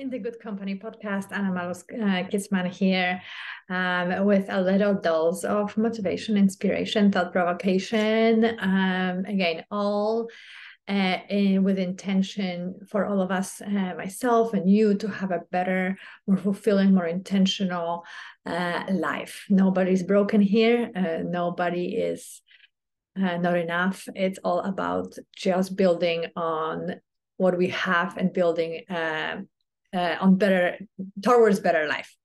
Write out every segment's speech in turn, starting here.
in the Good Company podcast. Anna Malus uh, here um, with a little dose of motivation, inspiration, thought provocation. Um, again, all uh, in, with intention for all of us, uh, myself and you, to have a better, more fulfilling, more intentional uh, life. Nobody's broken here. Uh, nobody is uh, not enough. It's all about just building on what we have and building uh, uh, on better towards better life.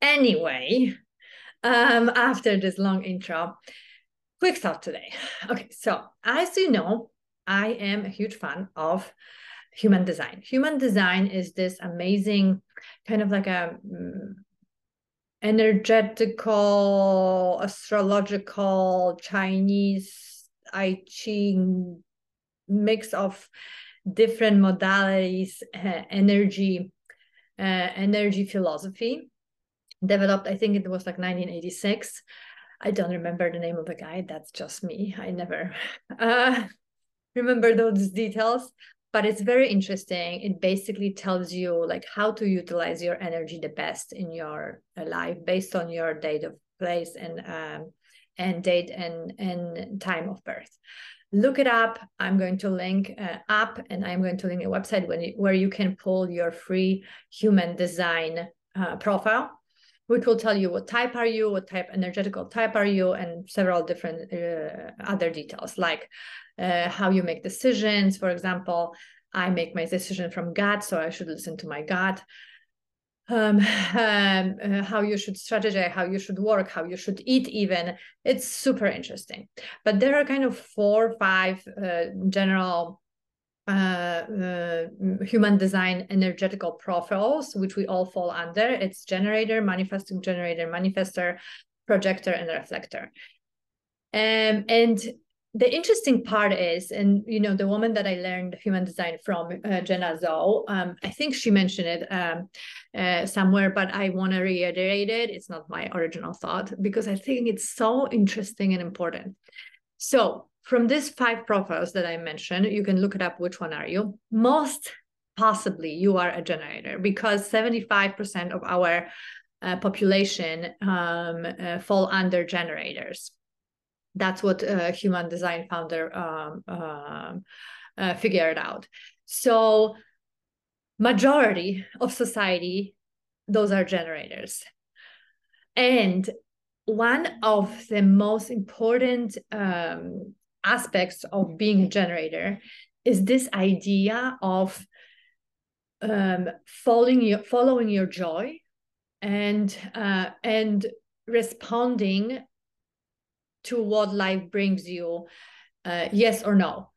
Anyway, um, after this long intro, quick thought today. Okay, so as you know, I am a huge fan of human design. Human design is this amazing kind of like a um, energetical, astrological, Chinese I Ching mix of different modalities, uh, energy, uh, energy philosophy developed. I think it was like 1986. I don't remember the name of the guy. That's just me. I never uh, remember those details, but it's very interesting. It basically tells you like how to utilize your energy the best in your uh, life based on your date of place and um, and date and and time of birth look it up. I'm going to link uh, up and I'm going to link a website you, where you can pull your free human design uh, profile, which will tell you what type are you, what type energetical type are you, and several different uh, other details like uh, how you make decisions. For example, I make my decision from God, so I should listen to my gut um, um, uh, how you should strategize, how you should work, how you should eat, even. It's super interesting. But there are kind of four, five uh, general uh, uh, human design energetical profiles, which we all fall under. It's generator, manifesting generator, manifester, projector, and reflector. Um, and the interesting part is, and you know, the woman that I learned human design from, uh, Jenna Zoe, um, I think she mentioned it um, uh, somewhere, but I want to reiterate it. It's not my original thought because I think it's so interesting and important. So, from these five profiles that I mentioned, you can look it up. Which one are you? Most possibly, you are a generator because seventy-five percent of our uh, population um, uh, fall under generators that's what uh, human design founder um, uh, uh, figured out. So majority of society those are generators. And one of the most important um, aspects of being a generator is this idea of um, following your following your joy and uh, and responding to what life brings you uh, yes or no.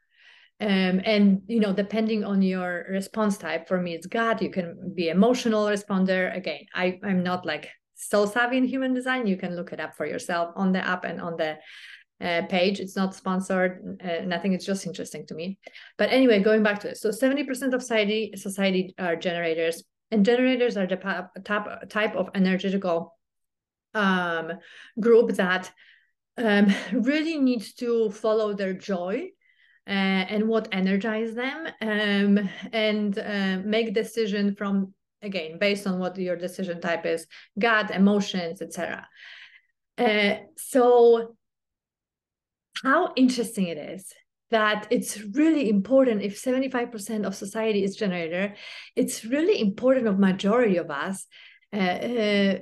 Um, and you know depending on your response type for me it's gut you can be emotional responder. Again i i'm not like so savvy in human design. You can look it up for yourself on the app and on the uh, page. It's not sponsored uh, nothing. It's just interesting to me. But anyway going back to it. So 70% of society society are generators and generators are the top, type of energetical um, group that um, really need to follow their joy uh, and what energizes them um, and uh, make decision from again based on what your decision type is gut emotions etc uh, so how interesting it is that it's really important if 75% of society is generator it's really important of majority of us uh, uh,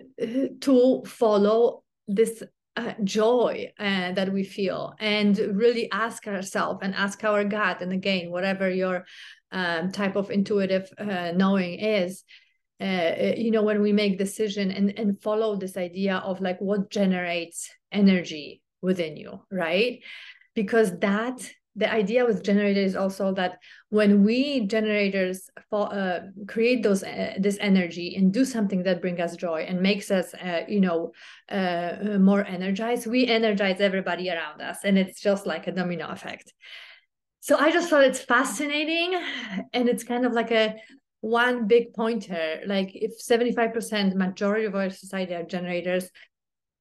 to follow this uh, joy uh, that we feel and really ask ourselves and ask our gut and again whatever your um, type of intuitive uh, knowing is uh, uh, you know when we make decision and and follow this idea of like what generates energy within you right? Because that the idea with generators is also that when we generators uh, create those uh, this energy and do something that brings us joy and makes us uh, you know uh, more energized we energize everybody around us and it's just like a domino effect. So i just thought it's fascinating and it's kind of like a one big pointer. Like if 75% majority of our society are generators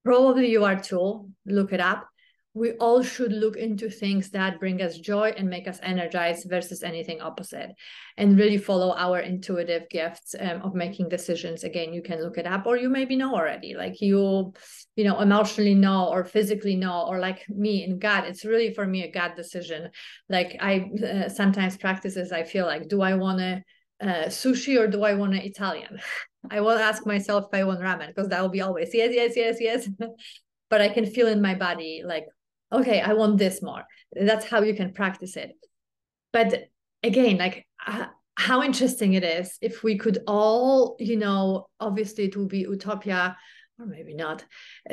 probably you are too. Look it up we all should look into things that bring us joy and make us energized versus anything opposite and really follow our intuitive gifts um, of making decisions. Again you can look it up or you maybe know already like you you know emotionally know or physically know or like me in god it's really for me a god decision. Like i uh, sometimes practices i feel like do i want to uh, sushi or do i want to italian? I will ask myself if i want ramen because that will be always yes yes yes yes. But I can feel in my body like okay, I want this more. That's how you can practice it. But again, like uh, how interesting it is if we could all, you know, obviously it would be utopia or maybe not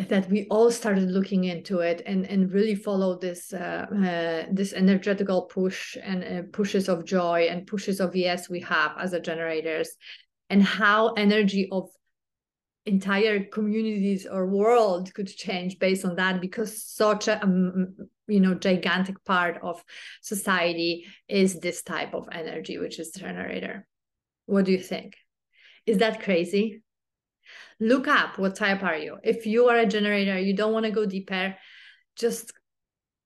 that we all started looking into it and and really follow this uh, uh, this energetical push and uh, pushes of joy and pushes of yes we have as a generators and how energy of entire communities or world could change based on that because such a um, you know gigantic part of society is this type of energy which is generator. What do you think? Is that crazy? Look up what type are you. If you are a generator you don't want to go deeper just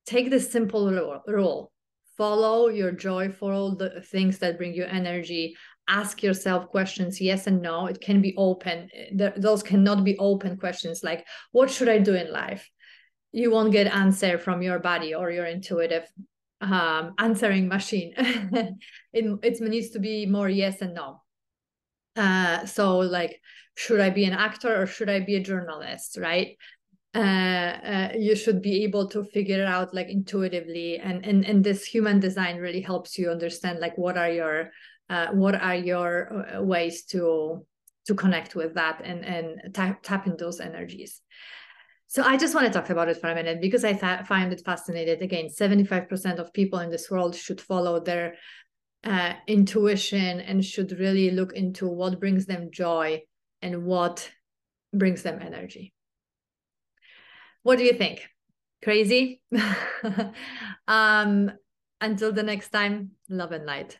take this simple rule. Follow your joy follow the things that bring you energy ask yourself questions yes and no. It can be open those cannot be open questions like what should i do in life? You won't get answer from your body or your intuitive um, answering machine. It, it needs to be more yes and no. Uh, so like should i be an actor or should i be a journalist right? Uh, uh, you should be able to figure it out like intuitively and, and and this human design really helps you understand like what are your uh, what are your uh, ways to to connect with that and and tap, tap in those energies so I just want to talk about it for a minute because I th- find it fascinating. Again, 75% of people in this world should follow their uh, intuition and should really look into what brings them joy and what brings them energy. What do you think? Crazy? um, until the next time, love and light.